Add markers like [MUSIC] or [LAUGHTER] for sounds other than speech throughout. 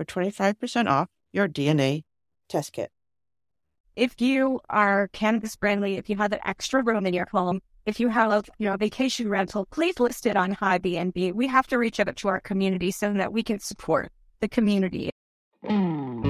for 25% off your DNA test kit. If you are cannabis friendly, if you have an extra room in your home, if you have you know vacation rental, please list it on HiBnB. We have to reach out to our community so that we can support the community. Hmm.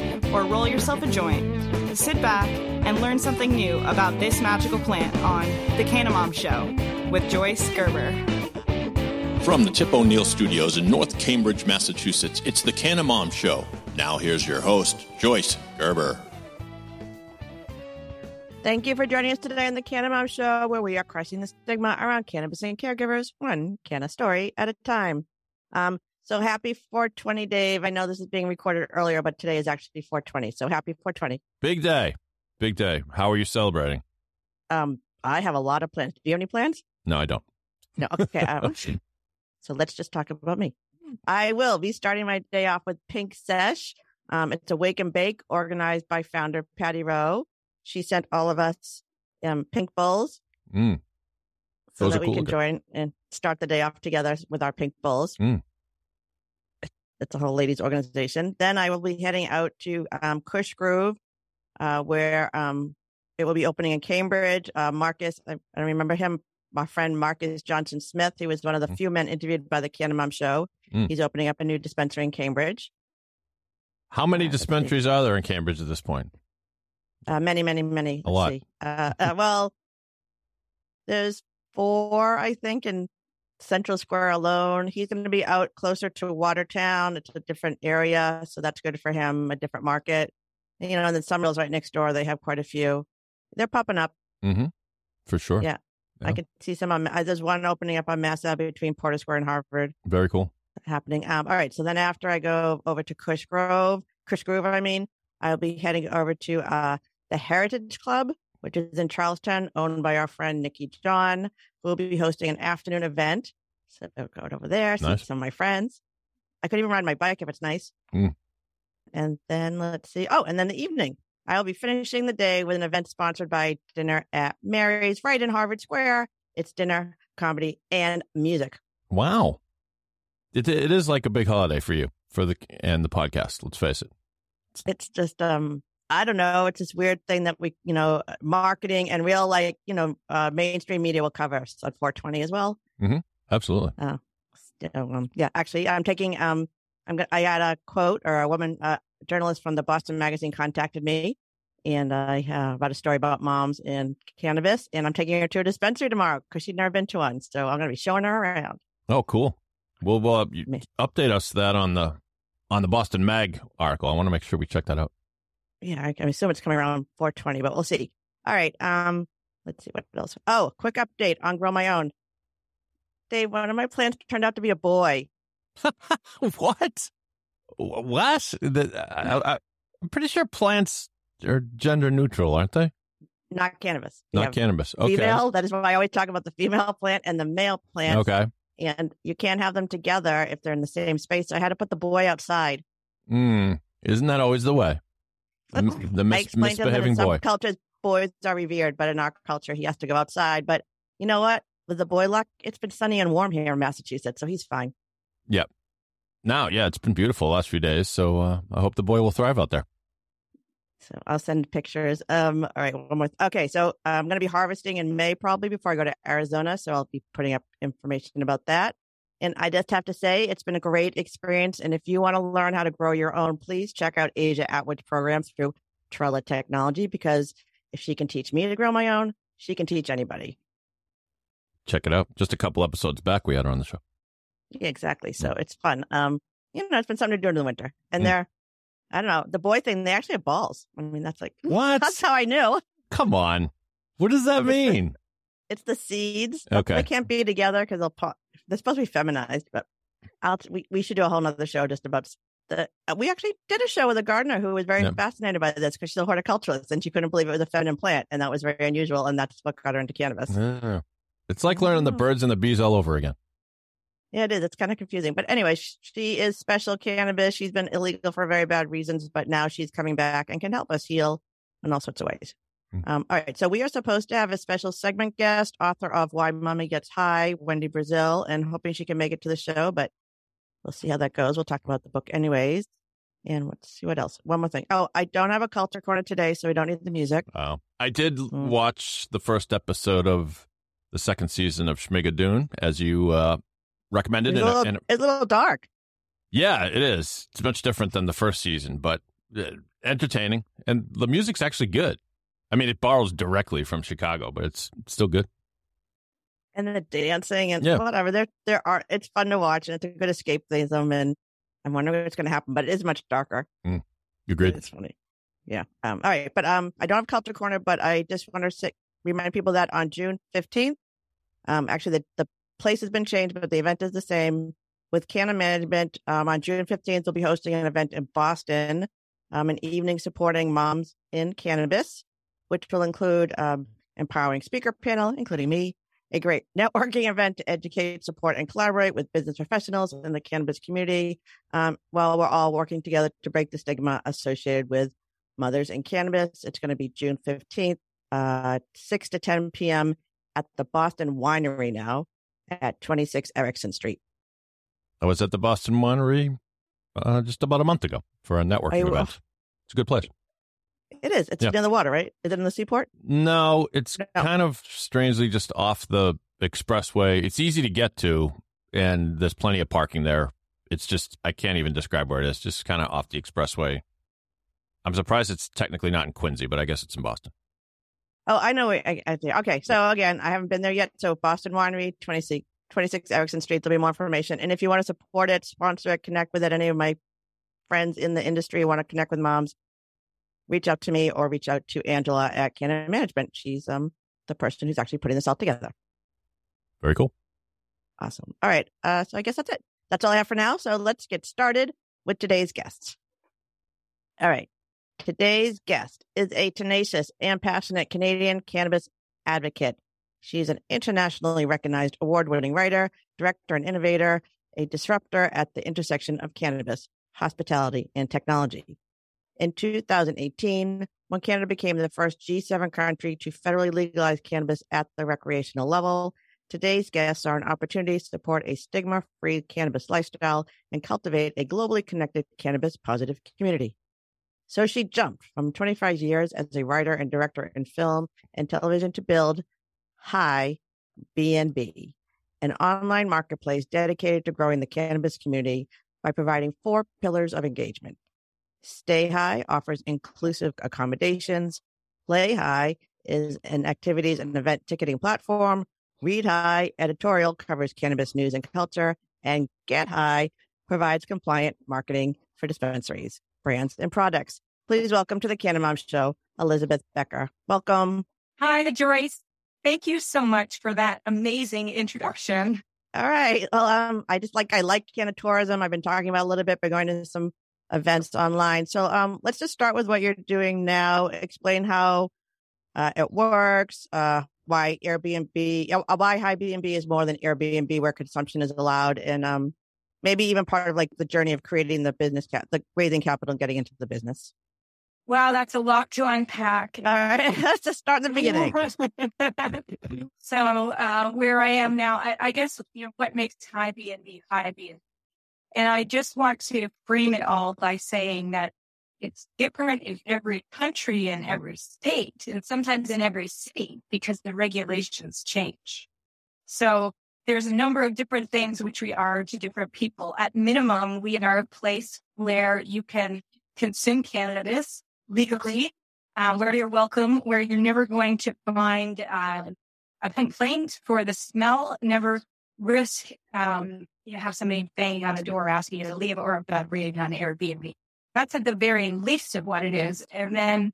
or roll yourself a joint. Sit back and learn something new about this magical plant on The Canna Mom Show with Joyce Gerber. From the Tip O'Neill Studios in North Cambridge, Massachusetts, it's the Canna Mom Show. Now here's your host, Joyce Gerber. Thank you for joining us today on the Canna Mom Show, where we are crushing the stigma around cannabis and caregivers, one canna story at a time. Um, so happy 420, Dave. I know this is being recorded earlier, but today is actually 420. So happy 420. Big day. Big day. How are you celebrating? Um, I have a lot of plans. Do you have any plans? No, I don't. No. Okay. Um, [LAUGHS] so let's just talk about me. I will be starting my day off with Pink Sesh. Um, it's a wake and bake organized by founder Patty Rowe. She sent all of us um, pink bowls Mm. so that we cool can looking. join and start the day off together with our pink bowls. Mm. It's a whole ladies organization. Then I will be heading out to um, Cush Grove, uh, where um, it will be opening in Cambridge. Uh, Marcus, I, I remember him, my friend Marcus Johnson Smith. He was one of the Mm. few men interviewed by the Mom Show. Mm. He's opening up a new dispensary in Cambridge. How many Uh, dispensaries are there in Cambridge at this point? Uh, many, many, many. A lot. see. Uh, uh, well, there's four, I think, in Central Square alone. He's going to be out closer to Watertown. It's a different area, so that's good for him. A different market, you know. And then Summerall's right next door. They have quite a few. They're popping up. Mm-hmm. For sure. Yeah. I can see some on. uh, There's one opening up on Mass Ave between Porter Square and Harvard Very cool. happening. Um, all right. So then after I go over to Cush Grove, Cush Grove, I mean, I'll be heading over to uh, the Heritage Club, which is in Charlestown, owned by our friend Nikki John. We'll be hosting an afternoon event. So I'll go over there, see some of my friends. I could even ride my bike if it's nice. Mm. And then let's see. Oh, and then the evening. I'll be finishing the day with an event sponsored by Dinner at Mary's right in Harvard Square. It's dinner, comedy, and music. Wow. It, it is like a big holiday for you for the and the podcast. Let's face it. it's just um i don't know it's this weird thing that we you know marketing and real like you know uh mainstream media will cover so at 420 as well Absolutely. So, um, yeah actually i'm taking um i'm gonna i had a quote or a woman uh journalist from the boston magazine contacted me and i uh, about a story about moms and cannabis and i'm taking her to a dispensary tomorrow because she'd never been to one so i'm gonna be showing her around Oh, cool. Well, well, uh, update us that on the on the Boston Mag article. I want to make sure we check that out. Yeah, I, I assume it's coming around 420, but we'll see. All right. Um, let's see what else. Oh, quick update on Grow My Own. Dave, one of my plants turned out to be a boy. [LAUGHS] what? What? The, I, I, I'm pretty sure plants are gender neutral, aren't they? Not cannabis. We Not cannabis. Okay. Female. That is why I always talk about the female plant and the male plant. Okay. And you can't have them together if they're in the same space. So I had to put the boy outside. Mm, isn't that always the way? The, I mis- explained to him that in some cultures, boys are revered, but in our culture, he has to go outside. But you know what? With the boy luck, it's been sunny and warm here in Massachusetts, so he's fine. Yep. Now, yeah, it's been beautiful the last few days, so uh, I hope the boy will thrive out there. So I'll send pictures. Um, all right, one more. Okay, so I'm going to be harvesting in May probably before I go to Arizona. So I'll be putting up information about that. And I just have to say, it's been a great experience. And if you want to learn how to grow your own, please check out Asia Atwood's programs through Trella Technology because if she can teach me to grow my own, she can teach anybody. Check it out. Just a couple episodes back, we had her on the show. Yeah, exactly. So it's fun. Um, you know, it's been something to do in the winter. And Mm. they're, I don't know, the boy thing, they actually have balls. I mean, that's like, [LAUGHS] What? that's how I knew. Come on. What does that mean? It's the seeds. Okay. They can't be together because they'll pop. They're supposed to be feminized, but I'll, we, we should do a whole nother show just about the. uh, We actually did a show with a gardener who was very Yeah. fascinated by this because she's a horticulturalist and she couldn't believe it was a feminine plant. And that was very unusual. And that's what got her into cannabis. Yeah. It's like learning the Oh. birds and the bees all over again. Yeah, it is. It's kind of confusing. But anyway, she is special cannabis. She's been illegal for very bad reasons, but now she's coming back and can help us heal in all sorts of ways. Hmm. Um, all right. So we are supposed to have a special segment guest, author of Why Mommy Gets High, Wendy Brazil, and hoping she can make it to the show, but we'll see how that goes. We'll talk about the book anyways. And let's see what else. One more thing. Oh, I don't have a culture corner today, so we don't need the music. Wow. I did Mm. watch the first episode of the second season of Schmigadoon, as you uh, recommended. It's a, And, little, and it's a little dark. yeah, it is. It's much different than the first season, but uh, entertaining. And the music's actually good. I mean, it borrows directly from Chicago, but it's still good. and the dancing and Yeah. whatever. There, there are. It's fun to watch, and it's a good escape escapism. And I'm wondering what's going to happen, but it is much darker. You agreed? It's funny. Yeah. Um. All right, but um, I don't have culture corner, but I just want to say, remind people that on June 15th, um, actually the the place has been changed, but the event is the same. With Canon Management, um, on June 15th, we'll be hosting an event in Boston, um, an evening supporting moms in cannabis, which will include um, empowering speaker panel, including me, a great [LAUGHS] networking event to educate, support, and collaborate with business professionals in the cannabis community, um, while we're all working together to break the stigma associated with mothers in cannabis. It's going to be June 15th, uh, 6 to 10 p.m. at the Boston Winery now at 26 Ericsson Street. I was at the Boston Winery uh, just about a month ago for a networking event. It's a good place. It is. It's Yeah. near the water, right? Is it in the seaport? No, it's No. kind of strangely just off the expressway. It's easy to get to, and there's plenty of parking there. It's just, I can't even describe where it is, just kind of off the expressway. I'm surprised it's technically not in Quincy, but I guess it's in Boston. Oh, I know. I, I. Okay. So again, I haven't been there yet. So Boston Winery, 26, 26 Ericsson Street. There'll be more information. And if you want to support it, sponsor it, connect with it, any of my friends in the industry want to connect with moms, reach out to me or reach out to Angela at Canon Management. She's um the person who's actually putting this all together. Very cool. Awesome. All right. Uh, so I guess that's it. That's all I have for now. So let's get started with today's guest. All right. Today's guest is a tenacious and passionate Canadian cannabis advocate. She's an internationally recognized award winning writer, director, and innovator, a disruptor at the intersection of cannabis, hospitality, and technology. In 2018, when Canada became the first G7 country to federally legalize cannabis at the recreational level, Today's guests are an opportunity to support a stigma free cannabis lifestyle and cultivate a globally connected cannabis positive community. So she jumped from 25 years as a writer and director in film and television to build High BNB, an online marketplace dedicated to growing the cannabis community by providing four pillars of engagement. Stay High offers inclusive accommodations. Play High is an activities and event ticketing platform Read High editorial covers cannabis news and culture, and Get High provides compliant marketing for dispensaries, brands, and products. Please welcome to the Canna Mom Show, Elizabeth Becker. Welcome. Hi, Joyce. Thank you so much for that amazing introduction. All right. Well, um, I just like I like Canna tourism. I've been talking about a little bit, but going to some events online. So, um, let's just start with what you're doing now. Explain how uh, it works. Uh, why Airbnb, uh, why Airbnb is more than Airbnb, where consumption is allowed, and um, maybe even part of like the journey of creating the business, cap- the raising capital and getting into the business. Wow, that's a lot to unpack. All right, [LAUGHS] let's just start at the [LAUGHS] beginning. so, uh, where I am now, I, I guess you know what makes Airbnb Airbnb, and I just want to frame it all by saying that it's different in every country and every state, and sometimes in every city because the regulations change. So there's a number of different things which we are to different people. At minimum, we are a place where you can consume cannabis legally, uh, where you're welcome, where you're never going to find uh, a complaint for the smell, never risk um, you have somebody banging on the door asking you to leave or uh, reading on Airbnb. That's at the very least of what it is. And then,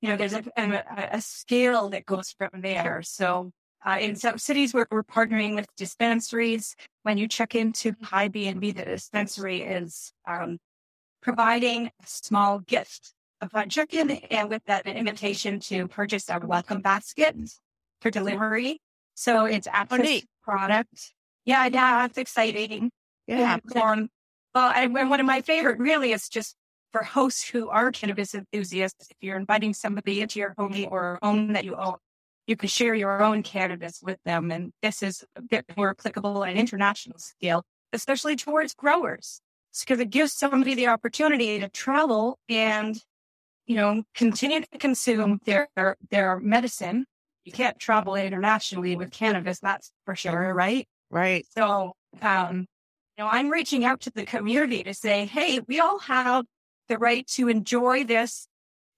you know, there's a, a, a scale that goes from there. So uh, in some cities where we're partnering with dispensaries, when you check into HiBnB, the dispensary is um, providing a small gift upon check-in and with that an invitation to purchase our welcome basket for delivery. So it's access product. Yeah, yeah, it's exciting. Yeah. And, um, well, and one of my favorite really is just for hosts who are cannabis enthusiasts. If you're inviting somebody into your home or home that you own, you can share your own cannabis with them. And this is a bit more applicable at international scale, especially towards growers, because it gives somebody the opportunity to travel and, you know, continue to consume their, their, their medicine. You can't travel internationally with cannabis. That's for sure. Right. Right. So, um, you know, I'm reaching out to the community to say, Hey, we all have the right to enjoy this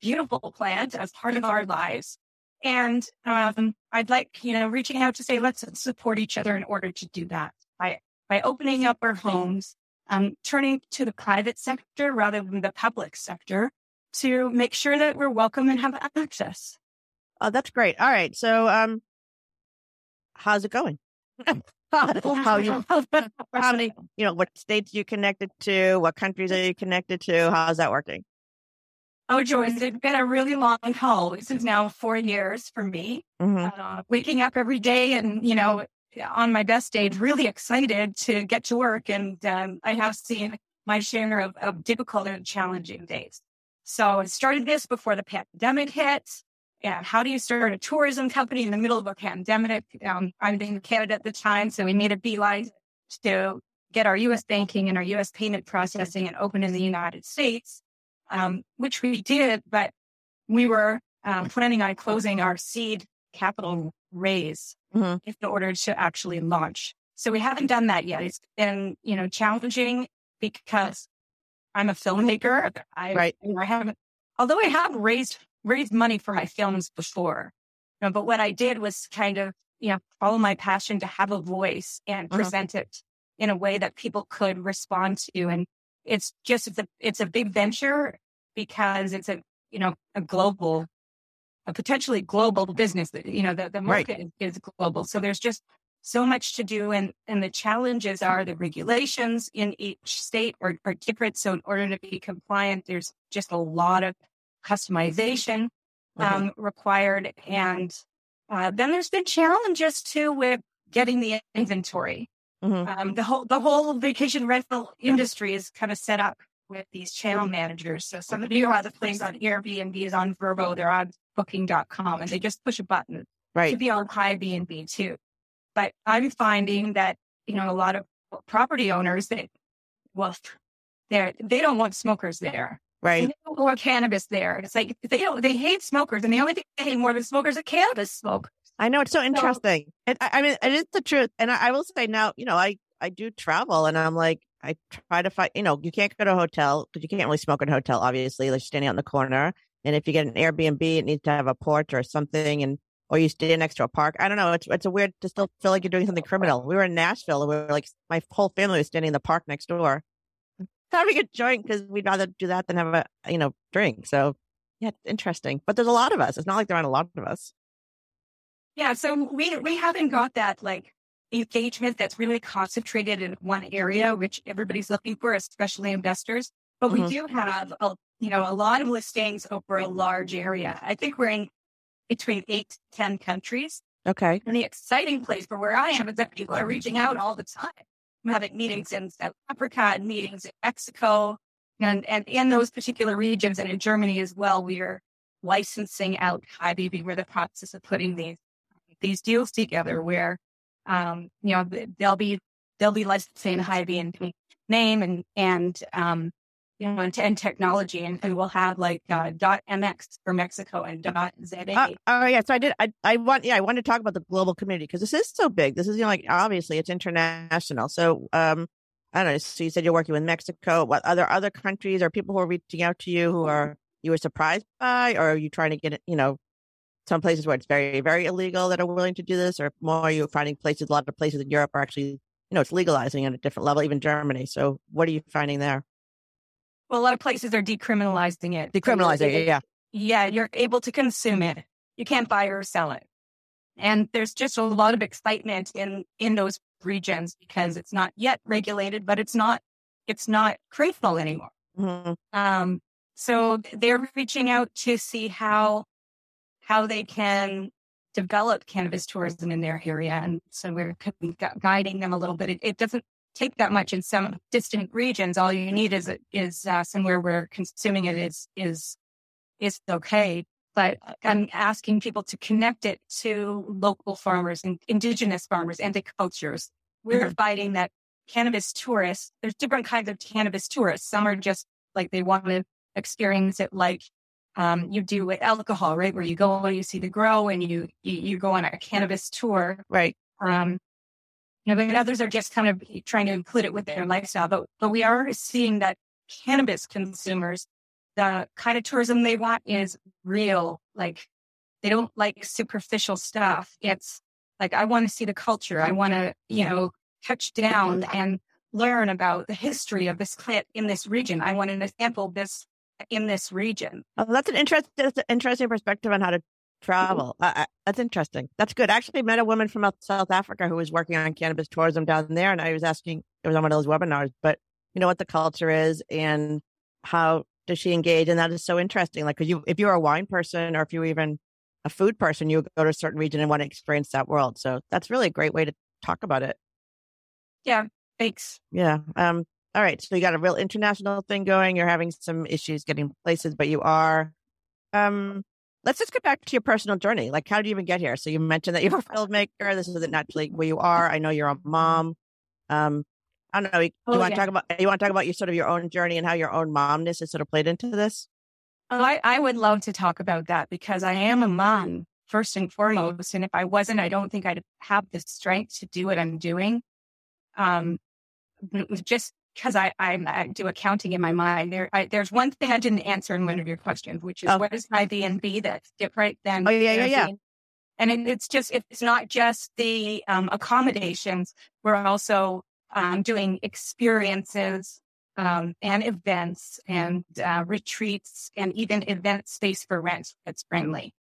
beautiful plant as part of our lives. And um, I'd like, you know, reaching out to say, let's support each other in order to do that by, by opening up our homes, um, turning to the private sector rather than the public sector to make sure that we're welcome and have access. Oh, that's great. All right. So, um, how's it going? [LAUGHS] [LAUGHS] how you, [LAUGHS] how many, you know, what states you connected to? What countries are you connected to? How's that working? Oh, Joyce, it's been a really long haul. This is now four years for me. Mm-hmm. Uh, waking up every day and, you know, on my best days, really excited to get to work. And um, I have seen my share of, of difficult and challenging days. So I started this before the pandemic hit. And how do you start a tourism company in the middle of a pandemic? Um, I'm in Canada at the time, so we made a beeline to get our U.S. banking and our U.S. payment processing and open in the United States um, which we did, but we were um, planning on closing our seed capital raise mm-hmm. in order to actually launch. So we haven't done that yet. It's been, you know, challenging because I'm a filmmaker. I, right. I haven't, although I have raised, raised money for my films before, you know, but what I did was kind of, you know, follow my passion to have a voice and mm-hmm. present it in a way that people could respond to. And it's just, it's a, it's a big venture because it's a, you know, a global, a potentially global business that, you know, the, the market right. is global. So there's just so much to do. And, and the challenges are the regulations in each state are, are different. So in order to be compliant, there's just a lot of customization mm-hmm. um, required. And uh, then there's been challenges too with getting the inventory. Mm-hmm. Um, the whole the whole vacation rental industry is kind of set up with these channel managers. So some of you have the place on HiBnB is on Vrbo, they're on booking.com and they just push a button right. to be on Airbnb too. But I'm finding that, you know, a lot of property owners that, well, they're, they don't want smokers there. Right. They don't want cannabis there. It's like they they hate smokers and the only thing they hate more than smokers are cannabis smokers. I know it's so interesting. So, it, I, I mean, it is the truth. And I, I will say now, you know, I, I do travel and I'm like, I try to find, you know, you can't go to a hotel because you can't really smoke in a hotel, obviously, like standing out in the corner. And if you get an Airbnb, it needs to have a porch or something. And or you stand next to a park. I don't know. It's it's a weird to still feel like you're doing something criminal. We were in Nashville. And we were like my whole family was standing in the park next door, having a joint because we'd rather do that than have a you know drink. So yeah, interesting. But there's a lot of us. It's not like there aren't a lot of us. Yeah. So we we haven't got that like engagement that's really concentrated in one area, which everybody's looking for, especially investors. But we mm-hmm. do have a you know a lot of listings over a large area. I think we're in between eight to 10 countries. Okay. And the exciting place for where I am is that people are reaching out all the time. Having meetings in South Africa and meetings in Mexico and, and in those particular regions and in Germany as well, we are licensing out HiBnB. We're in the process of putting these, these deals together where, um, you know, they'll be, they'll be licensing HiBnB name and, and, um, you know, and, and technology, and, and we'll have like uh, .mx for Mexico and dot .za. Uh, oh yeah, so I did. I, I want yeah, I want to talk about the global community because this is so big. This is you know like obviously it's international. So um, I don't know. So you said you're working with Mexico. What other other countries or people who are reaching out to you who are you were surprised by, or are you trying to get? You know, some places where it's very very illegal that are willing to do this, or more are you finding places? A lot of places in Europe are actually you know it's legalizing at a different level, even Germany. So what are you finding there? Well, a lot of places are decriminalizing it. Decriminalizing it, yeah. Yeah, you're able to consume it. You can't buy or sell it. And there's just a lot of excitement in in those regions because it's not yet regulated, but it's not it's not criminal anymore. Mm-hmm. Um, so they're reaching out to see how how they can develop cannabis tourism in their area, and so we're guiding them a little bit. It, it doesn't take that much in some distant regions. All you need is is uh, somewhere where consuming it is is is okay. But I'm asking people to connect it to local farmers and indigenous farmers and the cultures. We're mm-hmm. finding that cannabis tourists, there's different kinds of cannabis tourists. Some are just like they want to experience it like um, you do with alcohol, right? Where you go you see the grow and you, you, you go on a cannabis tour. Right. Um, you know, but others are just kind of trying to include it with their lifestyle. But, but we are seeing that cannabis consumers, the kind of tourism they want is real. Like they don't like superficial stuff. It's like, I want to see the culture. I want to, you know, touch down and learn about the history of this plant in this region. I want to sample this in this region. Oh, that's an interesting, that's an interesting perspective on how to travel. Uh, that's interesting. That's good. I actually met a woman from South Africa who was working on cannabis tourism down there, and I was asking, it was on one of those webinars, but you know what the culture is and how does she engage? And that is so interesting. Like, cause you, if you're a wine person or if you're even a food person, you go to a certain region and want to experience that world. So that's really a great way to talk about it. Yeah. Thanks. Yeah. Um, all right. So you got a real international thing going. You're having some issues getting places, but you are. Um, let's just get back to your personal journey. Like, how did you even get here? So you mentioned that you're a [LAUGHS] filmmaker. This isn't naturally where you are. I know you're a mom. Um, I don't know. You, oh, you want to talk about you want to talk about your sort of your own journey and how your own momness has sort of played into this? Oh, I, I would love to talk about that because I am a mom first and foremost. And if I wasn't, I don't think I'd have the strength to do what I'm doing. Um, just because I, I, I do accounting in my mind. There, I, there's one thing I didn't answer in one of your questions, which is oh. what is my BNB that's different than? Oh yeah, yeah, yeah. And it, it's just it's not just the um, accommodations. We're also um, doing experiences um, and events and uh, retreats and even event space for rent that's friendly.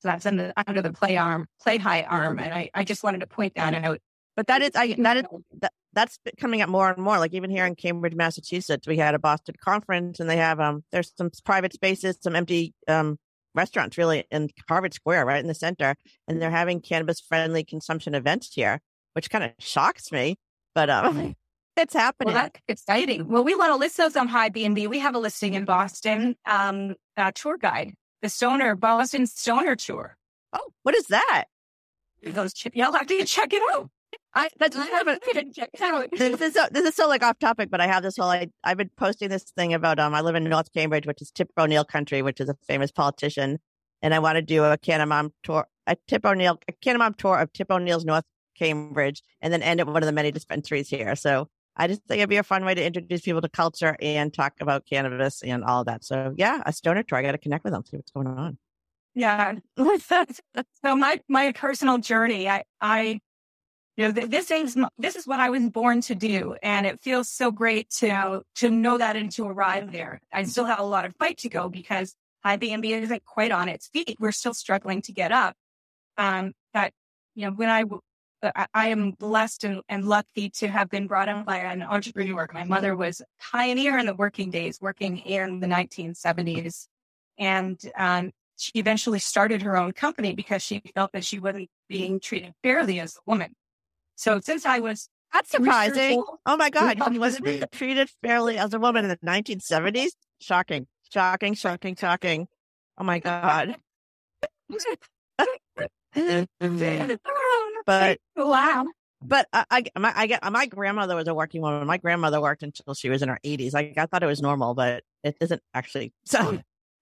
So that's the, under the play arm, play high arm, and I, I just wanted to point that out. But that is, I, that is, that, that's coming up more and more. Like even here in Cambridge, Massachusetts, we had a Boston conference and they have, um, there's some private spaces, some empty, um, restaurants really in Harvard Square, right in the center. And they're having cannabis friendly consumption events here, which kind of shocks me, but, um, [LAUGHS] it's happening. Well, that's exciting. Well, we want to list those on High B and B. We have a listing in Boston, um, tour guide, the Stoner, Boston Stoner Tour. Oh, what is that? It goes, you'll have to check it out. I that's I haven't this is so this is so like off topic, but I have this whole I I've been posting this thing about um I live in North Cambridge, which is Tip O'Neill country, which is a famous politician, and I want to do a Canna Mom tour, a Tip O'Neill, a Canna Mom tour of Tip O'Neill's North Cambridge, and then end at one of the many dispensaries here. So I just think it'd be a fun way to introduce people to culture and talk about cannabis and all that. So yeah, a stoner tour. I got to connect with them, see what's going on. Yeah. [LAUGHS] so my my personal journey, I I you know this is this is what I was born to do, and it feels so great to to know that and to arrive there. I still have a lot of fight to go because HiBnB isn't quite on its feet. We're still struggling to get up. Um, but you know when I I, I am blessed and, and, lucky to have been brought up by an entrepreneur. My mother was a pioneer in the working days, working in the 1970s. And um, she eventually started her own company because she felt that she wasn't being treated fairly as a woman. So since I was that's surprising. Oh my God. She wasn't [LAUGHS] treated fairly as a woman in the 1970s. Shocking, shocking, shocking, shocking. Oh my God. [LAUGHS] but wow. But I, I, my, I get my grandmother was a working woman. My grandmother worked until she was in her 80s. Like I thought it was normal, but it isn't actually. So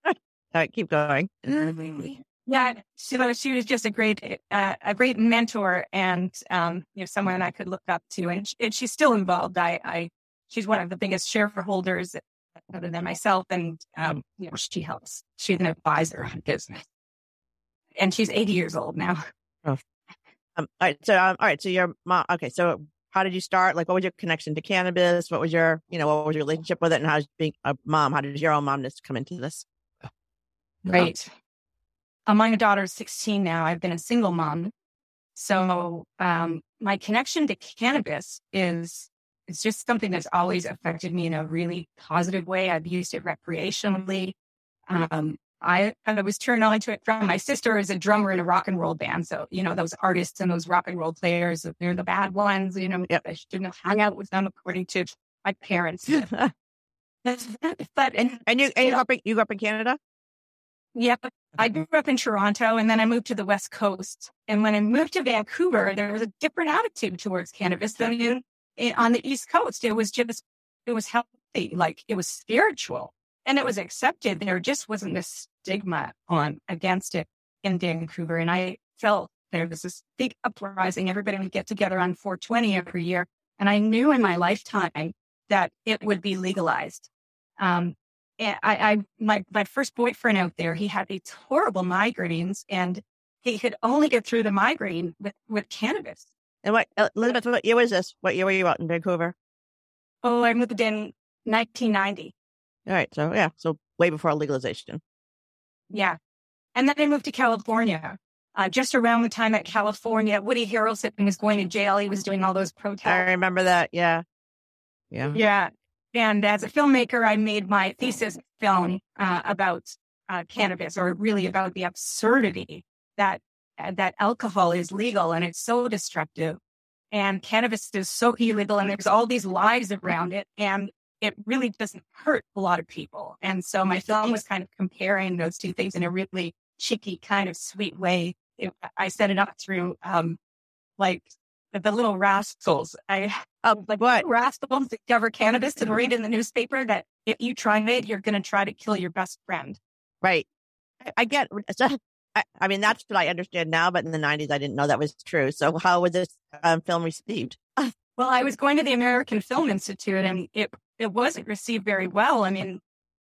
hmm. [LAUGHS] right, keep going. Mm-hmm. Yeah, she was she was just a great uh, a great mentor and um, you know someone I could look up to, and, and she's still involved. I, I she's one of the biggest shareholders other than myself, and um, you know she helps. She's an advisor on business, and she's eighty years old now. Oh. Um, all right, so um, all right, so your mom. Okay, so how did you start? Like, what was your connection to cannabis? What was your, you know, what was your relationship with it? And how's being a mom? How did your own momness come into this? Right. My daughter's 16 now. I've been a single mom. So um, my connection to cannabis is it's just something that's always affected me in a really positive way. I've used it recreationally. Um, I, I was turned on to it from my sister is a drummer in a rock and roll band. So, you know, those artists and those rock and roll players, they're the bad ones, you know. I shouldn't hang out with them according to my parents. [LAUGHS] [LAUGHS] but, and, and you, and you, grew up in, you grew up in Canada? Yep. I grew up in Toronto and then I moved to the West Coast. And when I moved to Vancouver, there was a different attitude towards cannabis than in, in, on the East Coast. It was just, it was healthy, like it was spiritual and it was accepted. There just wasn't this stigma on against it in Vancouver. And I felt there was this big uprising. Everybody would get together on 420 every year. And I knew in my lifetime that it would be legalized. Um, and I, I, my, my first boyfriend out there, he had these horrible migraines and he could only get through the migraine with, with cannabis. And what, Elizabeth, what year was this? What year were you out in Vancouver? Oh, I moved in 1990. All right. So, yeah. So, way before legalization. Yeah. And then I moved to California. Uh, just around the time at California, Woody Harrelson was going to jail. He was doing all those protests. I remember that. Yeah. Yeah. Yeah. And as a filmmaker, I made my thesis film uh, about uh, cannabis, or really about the absurdity that uh, that alcohol is legal and it's so destructive, and cannabis is so illegal, and there's all these lies around it, and it really doesn't hurt a lot of people. And so my film was kind of comparing those two things in a really cheeky, kind of sweet way. It, I set it up through um, like the little rascals. I um, like what We're asked rascals discover cannabis and read in the newspaper that if you try it, you're going to try to kill your best friend. Right. I get. I, I, mean, that's what I understand now, but in the '90s, I didn't know that was true. So, how was this um, film received? [LAUGHS] well, I was going to the American Film Institute, and it it wasn't received very well. I mean,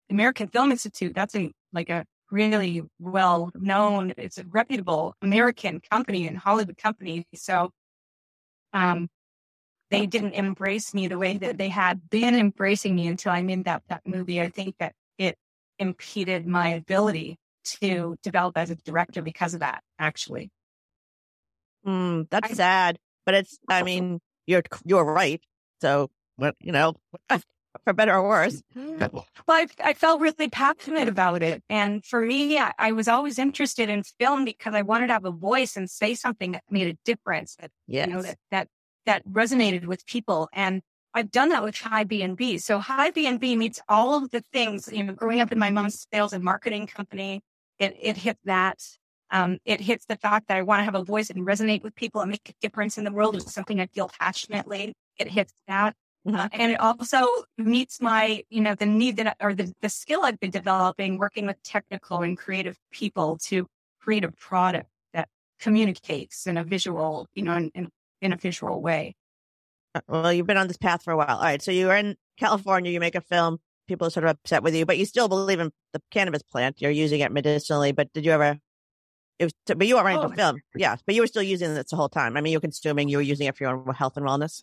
the American Film Institute that's a like a really well known, it's a reputable American company and Hollywood company. So um, they didn't embrace me the way that they had been embracing me until I made that, that movie. I think that it impeded my ability to develop as a director because of that, actually. Mm, that's I, sad, but it's, I mean, you're, you're right. So, you know, [LAUGHS] for better or worse. Well, I, I, felt really passionate about it. And for me, I, I, was always interested in film because I wanted to have a voice and say something that made a difference. That, yes. you know, that, that, that resonated with people. And I've done that with HiBnB. So HiBnB meets all of the things, you know, growing up in my mom's sales and marketing company, it, it hit that. Um, it hits the fact that I want to have a voice and resonate with people and make a difference in the world. It's something I feel passionately. It hits that. Uh, and it also meets my, you know, the need that, or the, the skill I've been developing working with technical and creative people to create a product that communicates in a visual, you know, in, in, in a visual way. Uh, well, you've been on this path for a while. All right. So you are in California, you make a film, people are sort of upset with you, but you still believe in the cannabis plant. You're using it medicinally, but did you ever It was, but you weren't Oh. the film. Yeah. But you were still using this the whole time. I mean, you were consuming, you were using it for your own health and wellness.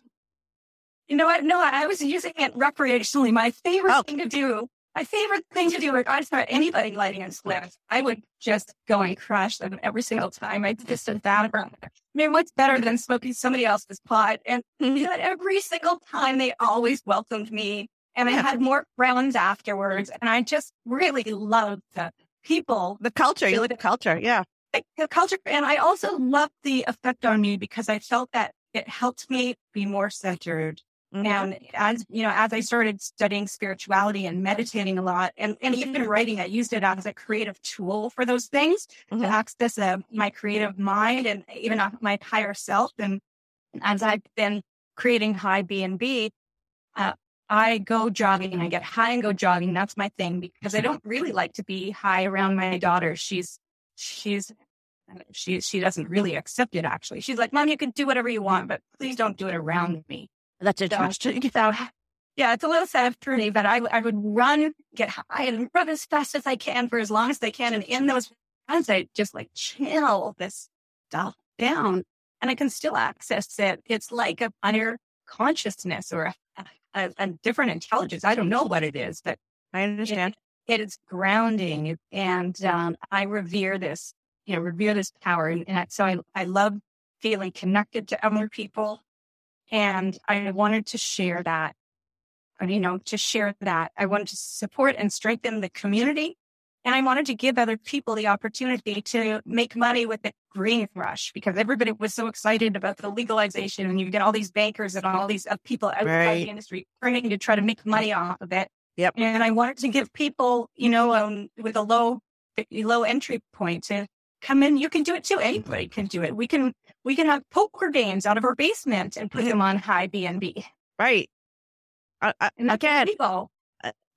You know what? No, I was using it recreationally. My favorite Oh. thing to do, my favorite thing to do, if I saw anybody lighting a spliff, I would just go and crush them every single time. I just did that around. I mean, what's better than smoking somebody else's pot? And [LAUGHS] you know, every single time they always welcomed me and I had more friends afterwards. And I just really loved the people The culture, you like the culture. Yeah. the culture. And I also loved the effect on me because I felt that it helped me be more centered. Mhm. And as you know, as I started studying spirituality and meditating a lot, and, and even writing, I used it as a creative tool for those things Mhm. to access uh, my creative mind and even uh, my higher self. And as I've been creating high B and B, uh, I go jogging. I get high and go jogging. That's my thing because I don't really like to be high around my daughter. She's she's she she doesn't really accept it. Actually, she's like, "Mom, you can do whatever you want, but please don't do it around me." That's interesting. [LAUGHS] so, yeah, it's a little sad for me, but I, I would run, get high and run as fast as I can for as long as I can. And in those runs, I just like channel this stuff down and I can still access it. It's like a higher consciousness or a, a, a different intelligence. I don't know what it is, but I understand. it is grounding and um, i revere this you know revere this power and, and I- so I, I love feeling connected to other people and i wanted to share that you know to share that i wanted to support and strengthen the community and i wanted to give other people the opportunity to make money with the green rush because everybody was so excited about the legalization and you get all these bankers and all these uh, people outside Right. the industry trying to try to make money off of it Yep. and I wanted to give people, you know, um, with a low, low entry point to come in. You can do it too. Anybody can do it. We can, we can have poker games out of our basement and put them on high B and B. Right. I, And again, legal.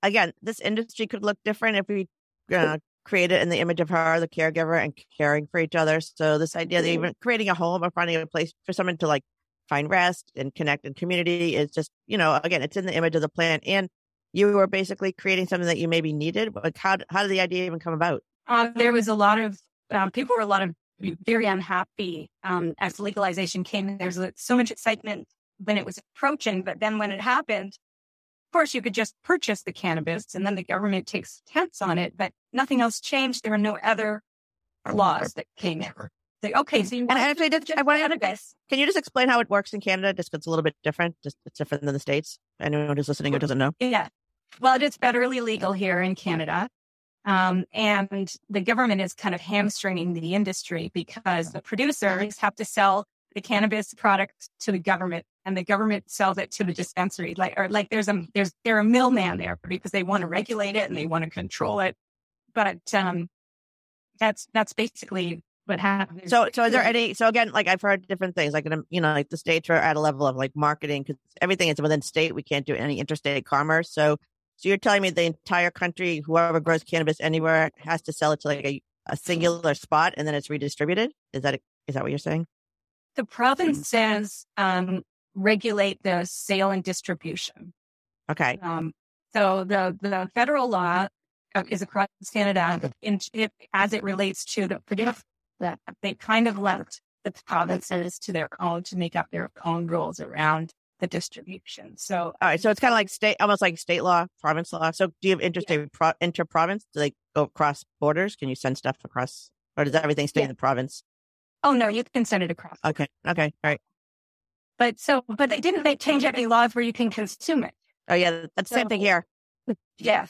again, this industry could look different if we uh, create it in the image of her, the caregiver, and caring for each other. So this idea that even creating a home or finding a place for someone to like find rest and connect in community is just, you know, again, it's in the image of the plant. And you were basically creating something that you maybe needed. Like how how did the idea even come about? Uh, there was a lot of um, people were a lot of very unhappy um, as legalization came. in. There's so much excitement when it was approaching, but then when it happened, of course, you could just purchase the cannabis, and then the government takes tenths on it. But nothing else changed. There were no other laws that came in. Like, okay, so you And actually, just, I just want cannabis? Can you just explain how it works in Canada? Just 'cause it's a little bit different. Just it's different than the states. Anyone who's listening who doesn't know. Yeah. Well, it is federally legal here in Canada. Um, and the government is kind of hamstringing the industry because the producers have to sell the cannabis product to the government and the government sells it to the dispensary. Like, or like there's a, there's, they're a middleman there because they want to regulate it and they want to control it. But, um, that's, that's basically what happens. So, so is there any? So again, like I've heard different things. Like you know, like the states are at a level of like marketing because everything is within state. We can't do any interstate commerce. So, so you're telling me the entire country, whoever grows cannabis anywhere, has to sell it to like a, a singular spot and then it's redistributed. Is that is that what you're saying? the provinces, um, regulate the sale and distribution. Okay. Um, so the, the federal law uh, is across Canada in, it, as it relates to the produce that they kind of left the provinces to their own to make up their own rules around the distribution. So All right. So it's um, kind of like state, almost like state law, province law. So do you have interstate, pro, inter-province? Do they go across borders? Can you send stuff across, or does everything stay Yeah. in the province? oh no, you can send it across. Okay. Okay. All right. But so but they didn't make change any laws where you can consume it. Oh yeah, that's the same thing here. [LAUGHS] Yeah.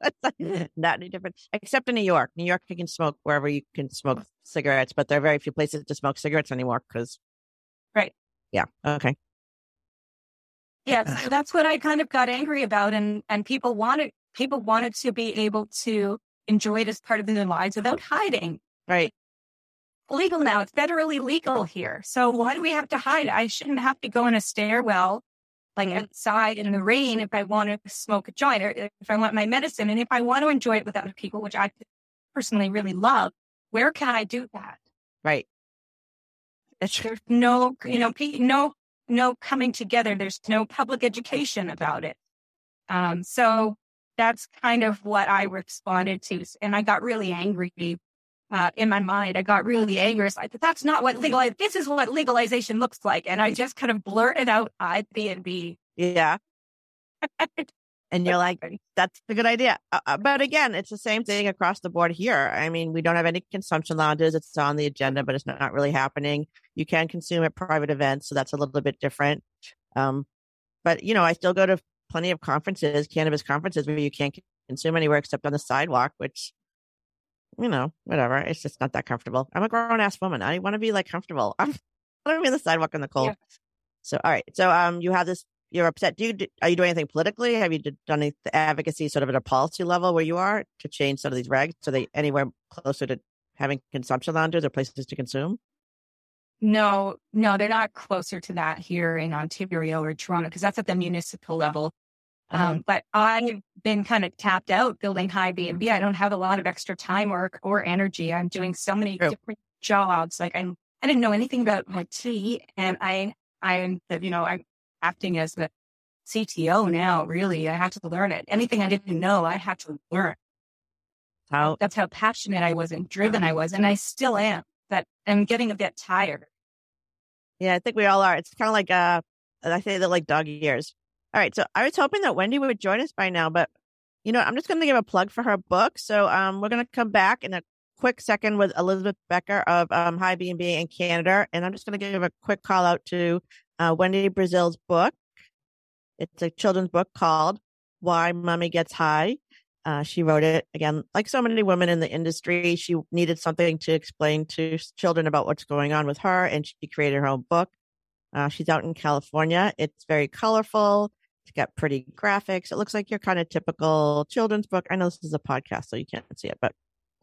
[LAUGHS] Not any different, except in New York. New York, you can smoke wherever you can smoke cigarettes, but there are very few places to smoke cigarettes anymore because. Right. Yeah. Okay. Yeah, so that's what I kind of got angry about, and and people wanted people wanted to be able to enjoy it as part of their lives without hiding. Right. Legal now, it's federally legal here. So why do we have to hide? I shouldn't have to go in a stairwell, like outside in the rain, if I want to smoke a joint or uh, if I want my medicine, and if I want to enjoy it with other people, which I personally really love. Where can I do that? Right. There's no, you know, no, no coming together. There's no public education about it. Um, so that's kind of what I responded to. And I got really angry uh, in my mind. I got really angry. It's like, that's not what legal, this is what legalization looks like. And I just kind of blurted out Airbnb. Yeah. [LAUGHS] and you're like, that's a good idea. Uh, uh, but again, it's the same thing across the board here. I mean, we don't have any consumption lounges. It's on the agenda, but it's not, not really happening. You can consume at private events, so that's a little bit different. Um, but you know, I still go to plenty of conferences, cannabis conferences, where you can't consume anywhere except on the sidewalk, which you know, whatever. It's just not that comfortable. I'm a grown ass woman. I want to be like comfortable. I'm, [LAUGHS] I don't be on the sidewalk in the cold. Yeah. So, all right. So, um, you have this. You're upset. Do you are you doing anything politically? Have you done any advocacy, sort of at a policy level, where you are to change some of these regs? So they anywhere closer to having consumption lounges or places to consume? No, no, they're not closer to that here in Ontario or Toronto because that's at the municipal level. Uh-huh. Um, but I've been kind of tapped out building HiBnB. I don't have a lot of extra time or or energy. I'm doing so many True. different jobs. Like I'm, I didn't know anything about my tea, and I, I, you know, I'm acting as the CTO now. Really, I had to learn it. Anything I didn't know, I had to learn. How that's how passionate I was and driven I was, and I still am. That I'm getting a bit tired. Yeah, I think we all are. It's kind of like uh, I say that like dog years all right. So I was hoping that Wendy would join us by now, but you know, I'm just going to give a plug for her book. So um, we're going to come back in a quick second with Elizabeth Becker of um, HiBnB in Canada, and I'm just going to give a quick call out to uh, Wendy Brazil's book. It's a children's book called "Why Mommy Gets High." Uh, she wrote it again, like so many women in the industry. She needed something to explain to children about what's going on with her, and she created her own book. Uh, she's out in California. It's very colorful. It's got pretty graphics. It looks like your kind of typical children's book. I know this is a podcast, so you can't see it, but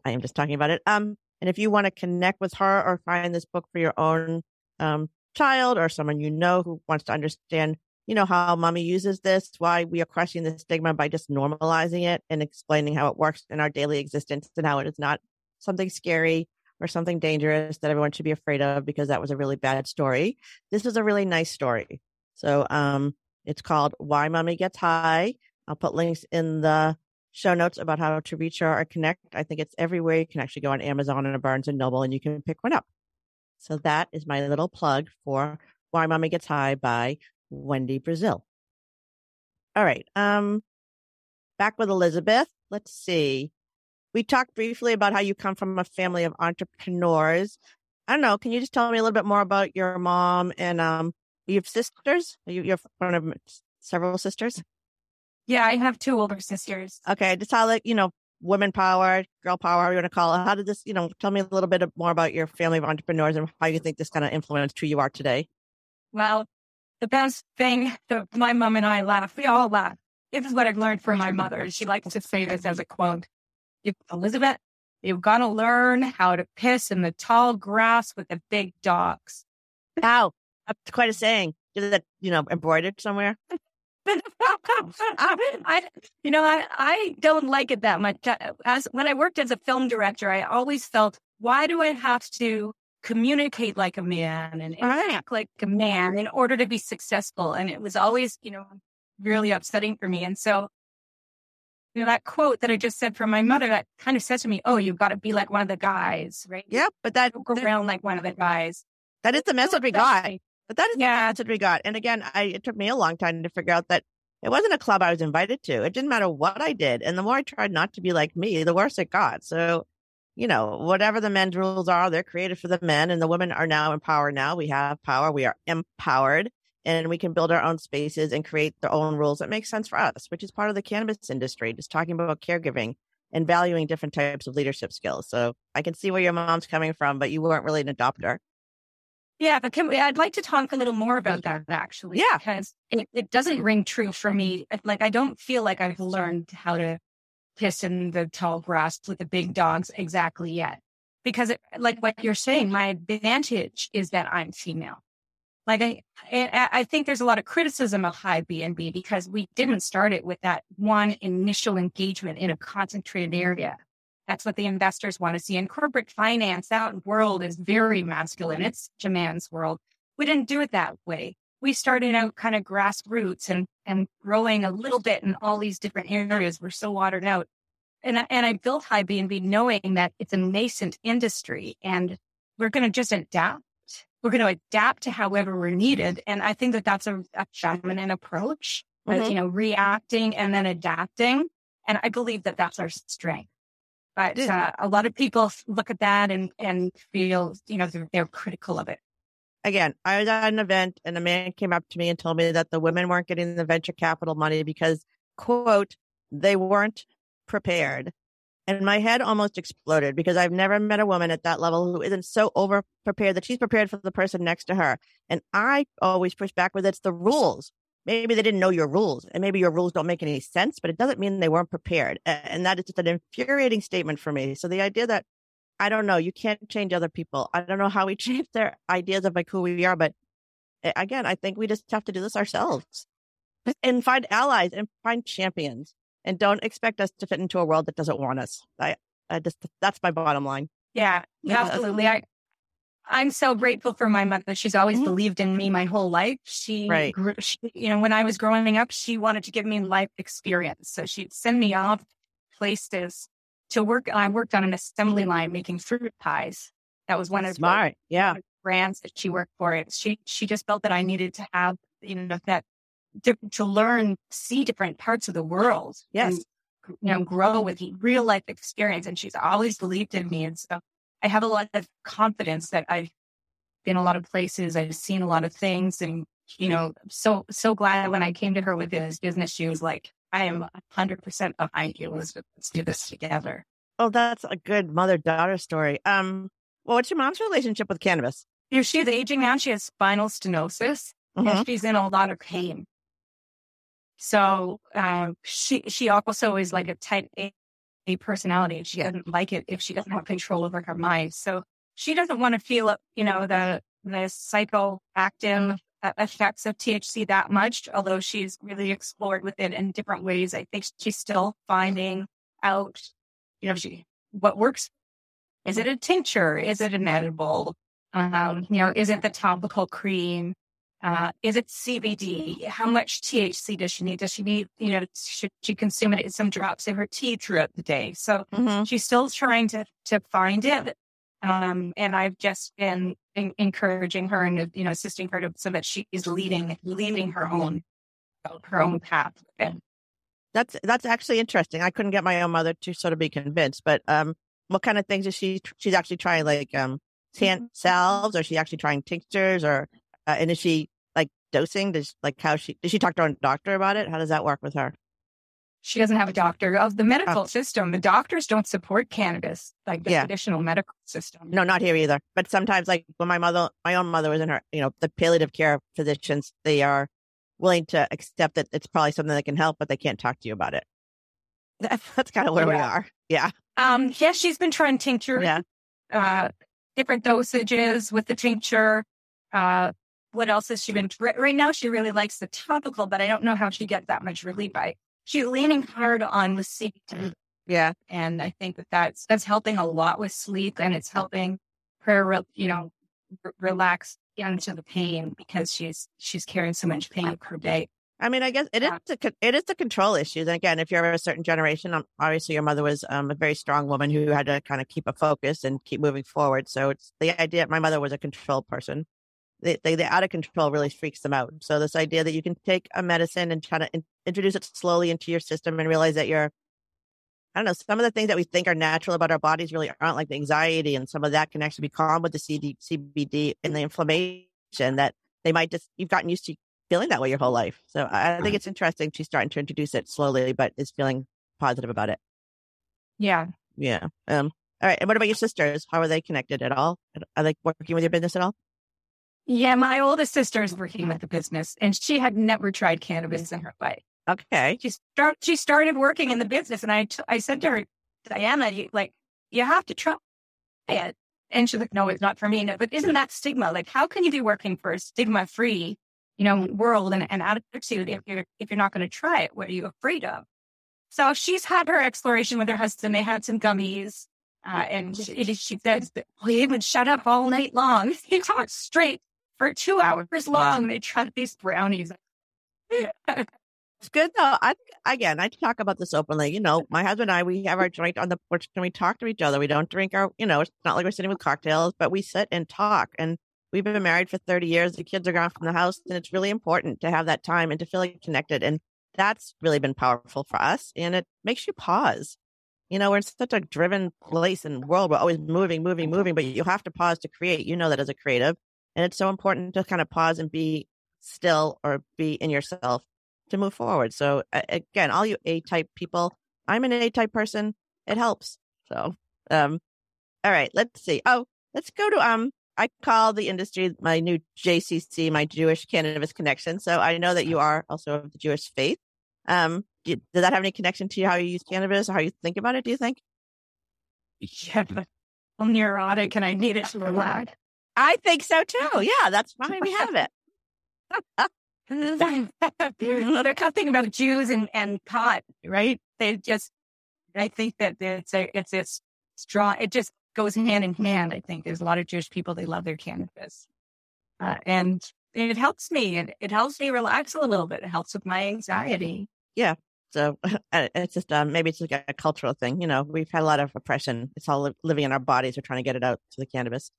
I am just talking about it. Um, and if you want to connect with her or find this book for your own um, child or someone you know who wants to understand, you know, how mommy uses this, why we are crushing the stigma by just normalizing it and explaining how it works in our daily existence and how it is not something scary or something dangerous that everyone should be afraid of because that was a really bad story. This is a really nice story. So, um, it's called Why Mommy Gets High. I'll put links in the show notes about how to reach her or connect. I think it's everywhere. You can actually go on Amazon and Barnes and Noble and you can pick one up. So that is my little plug for Why Mommy Gets High by Wendy Brazil. All right. Um, back with Elizabeth. Let's see. We talked briefly about how you come from a family of entrepreneurs. I don't know. Can you just tell me a little bit more about your mom and um, you have sisters? You, you have one of several sisters? Yeah, I have two older sisters. Okay. Just how, like, you know, women power, girl power, you want to call it. How did this, you know, tell me a little bit more about your family of entrepreneurs and how you think this kind of influenced who you are today? Well, the best thing that my mom and I laugh, we all laugh. This is what I've learned from my mother. She likes to say this as a quote. Elizabeth, you've got to learn how to piss in the tall grass with the big dogs. Ow. That's quite a saying. Is that, you know, embroidered somewhere? [LAUGHS] I, you know, I, I don't like it that much. As when I worked as a film director, I always felt, why do I have to communicate like a man and act like a man in order to be successful? And it was always, you know, really upsetting for me. And so, you know, that quote that I just said from my mother, that kind of says to me, oh, you've got to be like one of the guys, right? Yeah, but that go around like one of the guys. That is the message we got. But that is yeah. that's what we got. And again, I it took me a long time to figure out that it wasn't a club I was invited to. It didn't matter what I did. And the more I tried not to be like me, the worse it got. So, you know, whatever the men's rules are, they're created for the men and the women are now empowered now. We have power. We are empowered and we can build our own spaces and create their own rules that make sense for us, which is part of the cannabis industry, just talking about caregiving and valuing different types of leadership skills. So I can see where your mom's coming from, but you weren't really an adopter. Yeah, but can we, I'd like to talk a little more about that actually. Yeah. Because it, it doesn't ring true for me. Like, I don't feel like I've learned how to piss in the tall grass with the big dogs exactly yet. Because, it, like what you're saying, my advantage is that I'm female. Like I, I think there's a lot of criticism of HiBnB because we didn't start it with that one initial engagement in a concentrated area. That's what the investors want to see. In corporate finance, that world is very masculine. It's a man's world. We didn't do it that way. We started out kind of grassroots and, and growing a little bit in all these different areas. We're so watered out. and I, and I built HiBnB knowing that it's a nascent industry and we're going to just adapt. We're going to adapt to however we're needed. And I think that that's a, a feminine approach, mm-hmm. you know, reacting and then adapting. And I believe that that's our strength. But uh, a lot of people look at that and, and feel, you know, they're, they're critical of it. Again, I was at an event and a man came up to me and told me that the women weren't getting the venture capital money because, quote, they weren't prepared. And my head almost exploded because I've never met a woman at that level who isn't so over prepared that she's prepared for the person next to her. And I always push back with it's the rules. Maybe they didn't know your rules and maybe your rules don't make any sense, but it doesn't mean they weren't prepared. And that is just an infuriating statement for me. So the idea that I don't know, you can't change other people. I don't know how we [LAUGHS] change their ideas of like who we are, but again, I think we just have to do this ourselves [LAUGHS] and find allies and find champions and don't expect us to fit into a world that doesn't want us. I, I just, that's my bottom line. Yeah, absolutely. I, I'm so grateful for my mother. She's always mm-hmm. believed in me my whole life. She, right. grew, she, you know, when I was growing up, she wanted to give me life experience. So she'd send me off places to work. I worked on an assembly line making fruit pies. That was one of smart, the, yeah, brands that she worked for. It. She she just felt that I needed to have you know that to, to learn, see different parts of the world. Yes. And, you know, grow with real life experience. And she's always believed in me. And so I have a lot of confidence that I've been a lot of places. I've seen a lot of things and, you know, so, so glad when I came to her with this business, she was like, I am 100% behind you, Elizabeth. Let's do this together. Oh, that's a good mother daughter story. Um, well, what's your mom's relationship with cannabis? You know, she's aging now. She has spinal stenosis mm-hmm. and she's in a lot of pain. So um, she she also is like a type A, a personality. She doesn't like it if she doesn't have control over her mind. So she doesn't want to feel, you know, the the psychoactive effects of THC that much. Although she's really explored with it in different ways, I think she's still finding out, you know, she what works. Is it a tincture? Is it an edible? Um, you know, is it the topical cream? Uh, is it CBD? How much THC does she need? Does she need, you know, should she consume it in some drops in her tea throughout the day? So mm-hmm. she's still trying to, to find it. Um, and I've just been in, encouraging her and, you know, assisting her to, so that she is leading, leading her own, her own path. That's, that's actually interesting. I couldn't get my own mother to sort of be convinced, but, um, what kind of things is she, she's actually trying like, um, hand salves or she actually trying tinctures or, uh, and is she dosing? Does like how she does she talk to her doctor about it? How does that work with her? She doesn't have a doctor. Of the medical oh. system, the doctors don't support cannabis like the yeah. traditional medical system. No, not here either. But sometimes, like when my mother, my own mother was in her, you know, the palliative care physicians, they are willing to accept that it's probably something that can help, but they can't talk to you about it. [LAUGHS] That's, that's kind of where yeah. we are. Yeah. Um. Yeah, she's been trying tincture. Yeah. Uh, different dosages with the tincture. Uh, what else has she been? Right now, she really likes the topical, but I don't know how she gets that much relief. by. she's leaning hard on the CBD. Yeah, and I think that that's that's helping a lot with sleep, and it's helping her, you know, r- relax into the pain because she's she's carrying so much pain per day. I mean, I guess it is a, it is the control issues. And again, if you're a certain generation, um, obviously your mother was um, a very strong woman who had to kind of keep a focus and keep moving forward. So it's the idea. My mother was a control person they, they, they're out of control really freaks them out. So this idea that you can take a medicine and try to in, introduce it slowly into your system and realize that you're, I don't know, some of the things that we think are natural about our bodies really aren't like the anxiety and some of that can actually be calmed with the CD, CBD and the inflammation that they might just, you've gotten used to feeling that way your whole life. So I, think it's interesting. She's starting to introduce it slowly, but is feeling positive about it. Yeah. Yeah. Um, all right. And what about your sisters? How are they connected at all? Are they working with your business at all? Yeah, my oldest sister is working with the business and she had never tried cannabis in her life. Okay. She start she started working in the business and I, t- I said to her, Diana, you, like, you have to try it. And she's like, no, it's not for me. No, but isn't that stigma? Like, how can you be working for a stigma free, you know, world and, and attitude if you're, if you're not going to try it? What are you afraid of? So she's had her exploration with her husband. They had some gummies. Uh, and she, she says, well, he would shut up all night long. [LAUGHS] He talked straight for two hours long. They tried these brownies. it's good though. I again, I talk about this openly. You know, my husband and I, we have our joint on the porch and we talk to each other. We don't drink our, you know, it's not like we're sitting with cocktails, but we sit and talk. And we've been married for 30 years. The kids are gone from the house, and it's really important to have that time and to feel like connected. And that's really been powerful for us. And it makes you pause. You know, we're in such a driven place and world. We're always moving, moving, moving, but you have to pause to create. You know that as a creative. And it's so important to kind of pause and be still or be in yourself to move forward. So again, all you A type people, I'm an A type person. It helps. So, um, all right, let's see. Oh, let's go to, um, I call the industry my new JCC, my Jewish cannabis connection. So I know that you are also of the Jewish faith. Um, do, does that have any connection to how you use cannabis or how you think about it? Do you think? Yeah, I'm neurotic and I need it to relax. I think so too. Yeah, that's why we have it. [LAUGHS] They're talking about Jews and, and pot, right? They just, I think that it's a, it's a strong, it just goes hand in hand. I think there's a lot of Jewish people, they love their cannabis. Uh, and it helps me and it helps me relax a little bit. It helps with my anxiety. Yeah. So [LAUGHS] it's just, um, maybe it's like a cultural thing. You know, we've had a lot of oppression. It's all living in our bodies. We're trying to get it out to the cannabis.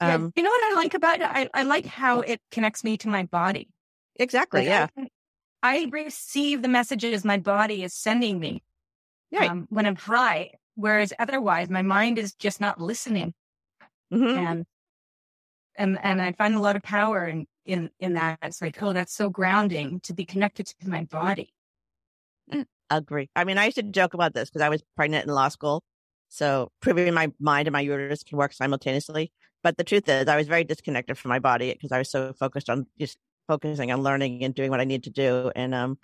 Um, yeah. You know what I like about it? I, I like how it connects me to my body. Exactly. Like yeah. I, I, receive the messages my body is sending me right. um, when I'm high, whereas otherwise my mind is just not listening. Mm-hmm. And and and I find a lot of power in in in that. It's like, oh, that's so grounding to be connected to my body. Mm, agree. I mean, I used to joke about this because I was pregnant in law school, so proving my mind and my uterus can work simultaneously. But the truth is, I was very disconnected from my body because I was so focused on just focusing on learning and doing what I need to do. And um,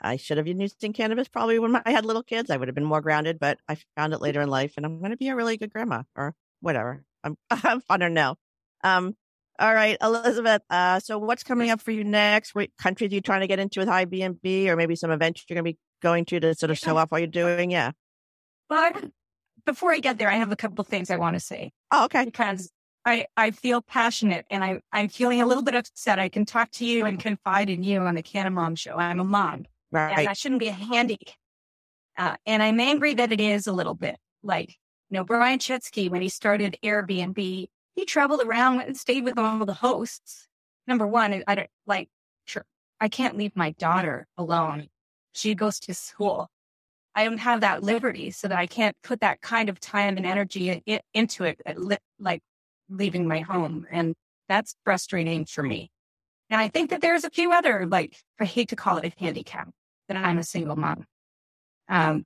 I should have been using cannabis probably when I had little kids. I would have been more grounded, but I found it later in life, and I'm going to be a really good grandma or whatever. I'm I'm funner now. Um, all right, Elizabeth. Uh, so what's coming up for you next? What countries are you trying to get into with HiBnB, or maybe some events you're going to be going to to sort of show off what you're doing? Yeah. But before I get there, I have a couple of things I want to say. Oh, okay. Because I, I feel passionate and I, I'm feeling a little bit upset. I can talk to you and confide in you on the Canna Mom show. I'm a mom. Right. And that shouldn't be a handy. Uh, and I'm angry that it is a little bit like, you know, Brian Chesky, when he started Airbnb, he traveled around and stayed with all the hosts. Number one, I don't like, sure, I can't leave my daughter alone. She goes to school. I don't have that liberty so that I can't put that kind of time and energy in, into it, like leaving my home. And that's frustrating for me. And I think that there's a few other, like, I hate to call it a handicap that I'm a single mom. Um,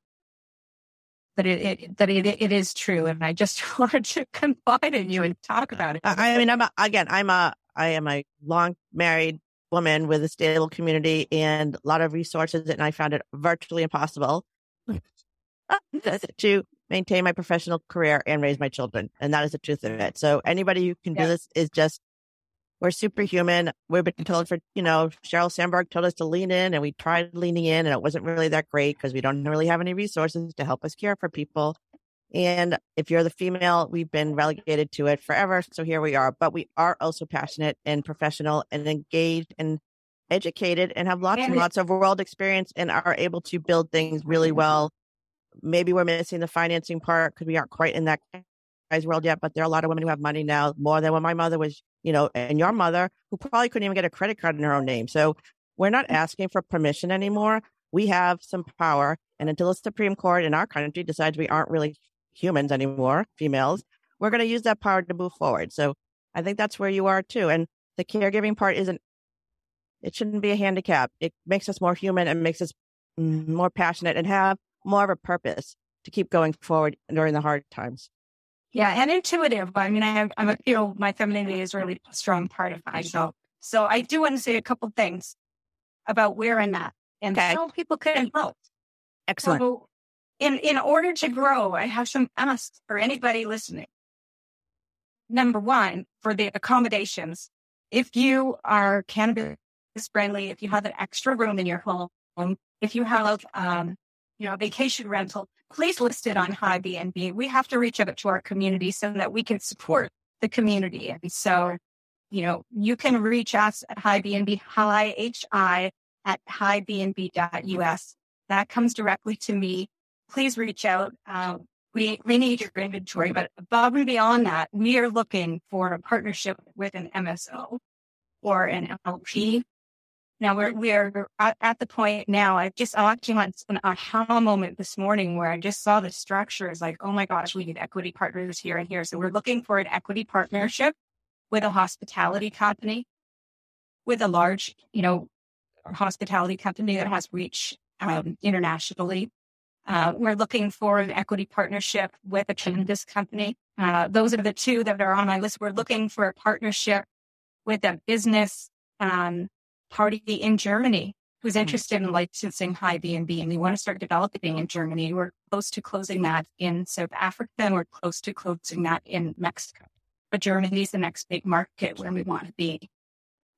but it, it that it, it is true. And I just [LAUGHS] wanted to confide in you and talk about it. I mean, I'm a, again, I'm a, I am a long married woman with a stable community and a lot of resources. And I found it virtually impossible [LAUGHS] to maintain my professional career and raise my children. And that is the truth of it. So anybody who can do this is just, we're superhuman. We've been told for, you know, Sheryl Sandberg told us to lean in and we tried leaning in and it wasn't really that great because we don't really have any resources to help us care for people. And if you're the female, we've been relegated to it forever. So here we are, but we are also passionate and professional and engaged and educated and have lots and lots of world experience and are able to build things really well maybe we're missing the financing part because we aren't quite in that guy's world yet. But there are a lot of women who have money now, more than when my mother was, you know, and your mother who probably couldn't even get a credit card in her own name. So we're not mm. asking for permission anymore. We have some power. And until the Supreme Court in our country decides we aren't really humans anymore, females, we're going to use that power to move forward. So I think that's where you are too. And the caregiving part isn't, it shouldn't be a handicap. It makes us more human and makes us more passionate and have more of a purpose to keep going forward during the hard times. Yeah, and intuitive. I mean, I have, I'm a, you know, my femininity is really a strong part of myself. So I do want to say a couple things about where I'm at and okay. how people can help. Excellent. So in, in order to grow, I have some asks for anybody listening. Number one, for the accommodations, if you are cannabis friendly, if you have an extra room in your home, if you have um, you know, vacation rental, please list it on HiBnB. We have to reach out to our community so that we can support the community. And so, you know, you can reach us at HiBnB, hi, H-I, at hibnb.us. That comes directly to me. Please reach out. Um, we, we need your inventory, but above and beyond that, we are looking for a partnership with an MSO or an LP. Now we're, we are at the point now. I just, I actually had an aha moment this morning where I just saw the structure is like, oh my gosh, we need equity partners here and here. So we're looking for an equity partnership with a hospitality company, with a large, you know, hospitality company that has reach um, internationally. Uh, we're looking for an equity partnership with a cannabis company. Uh, those are the two that are on my list. We're looking for a partnership with a business um, party in Germany who's hmm. interested in licensing HiBnB and we want to start developing in Germany. We're close to closing that in South Africa and we're close to closing that in Mexico. But Germany is the next big market where we want to be.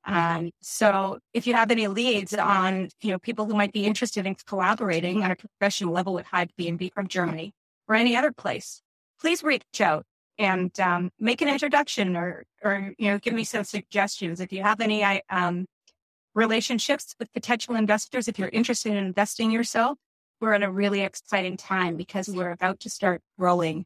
Um, so if you have any leads on, you know, people who might be interested in collaborating on a professional level with High BNB from Germany or any other place, please reach out and um, make an introduction or, or, you know, give me some suggestions. If you have any um, relationships with potential investors, if you're interested in investing yourself, we're in a really exciting time because we're about to start growing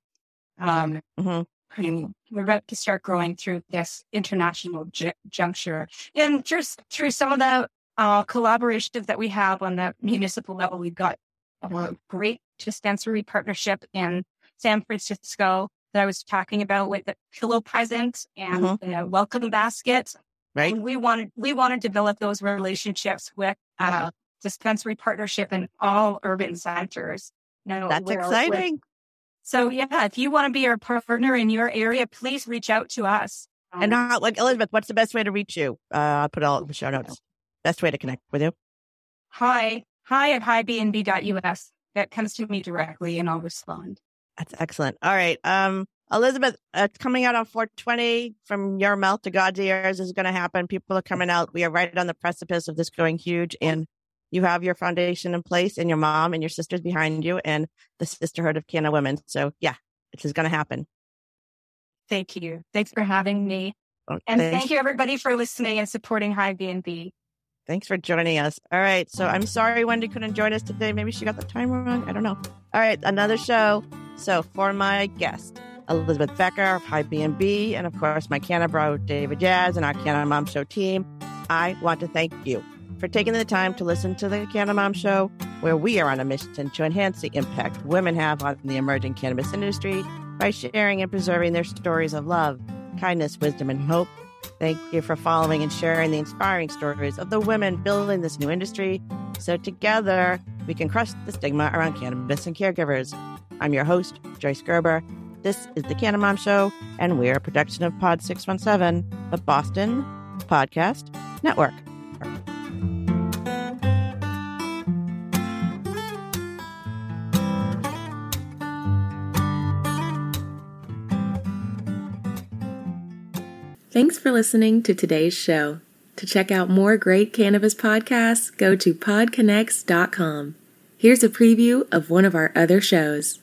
um, mm-hmm we're about to start growing through this international j- juncture. And just through some of the uh, collaborations that we have on the municipal level, we've got a great dispensary partnership in San Francisco that I was talking about with the pillow present and mm-hmm. the welcome basket. Right. We wanted we want to develop those relationships with uh, dispensary partnership in all urban centers. No, That's exciting. With, so yeah, if you want to be our partner in your area, please reach out to us. And uh, like Elizabeth, what's the best way to reach you? Uh, I'll put all the show notes. Best way to connect with you. Hi, hi at hibnb.us. That comes to me directly, and I'll respond. That's excellent. All right, um, Elizabeth, uh, coming out on 420 from your mouth to God's ears is going to happen. People are coming out. We are right on the precipice of this going huge, and you have your foundation in place and your mom and your sisters behind you and the sisterhood of Canna women. So yeah, this is going to happen. Thank you. Thanks for having me. Well, and thank you everybody for listening and supporting HiBnB. Thanks for joining us. All right. So I'm sorry Wendy couldn't join us today. Maybe she got the time wrong. I don't know. All right. Another show. So for my guest, Elizabeth Becker of HiBnB, and of course my Canna Bro, David Jazz, and our Canna Mom Show team, I want to thank you for taking the time to listen to the Canna Mom Show, where we are on a mission to enhance the impact women have on the emerging cannabis industry by sharing and preserving their stories of love, kindness, wisdom, and hope. Thank you for following and sharing the inspiring stories of the women building this new industry so together we can crush the stigma around cannabis and caregivers. I'm your host, Joyce Gerber. This is the Canna Mom Show, and we're a production of Pod 617, the Boston Podcast Network. Thanks for listening to today's show. To check out more great cannabis podcasts, go to podconnects.com. Here's a preview of one of our other shows.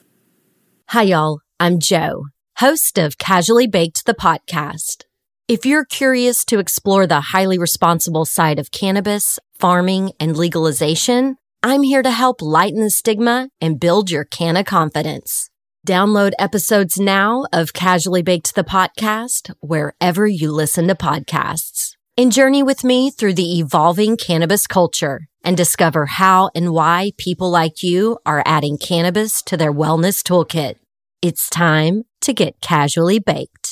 Hi, y'all. I'm Joe, host of Casually Baked the podcast. If you're curious to explore the highly responsible side of cannabis, farming, and legalization, I'm here to help lighten the stigma and build your canna confidence. Download episodes now of Casually Baked the podcast wherever you listen to podcasts. And journey with me through the evolving cannabis culture and discover how and why people like you are adding cannabis to their wellness toolkit. It's time to get casually baked.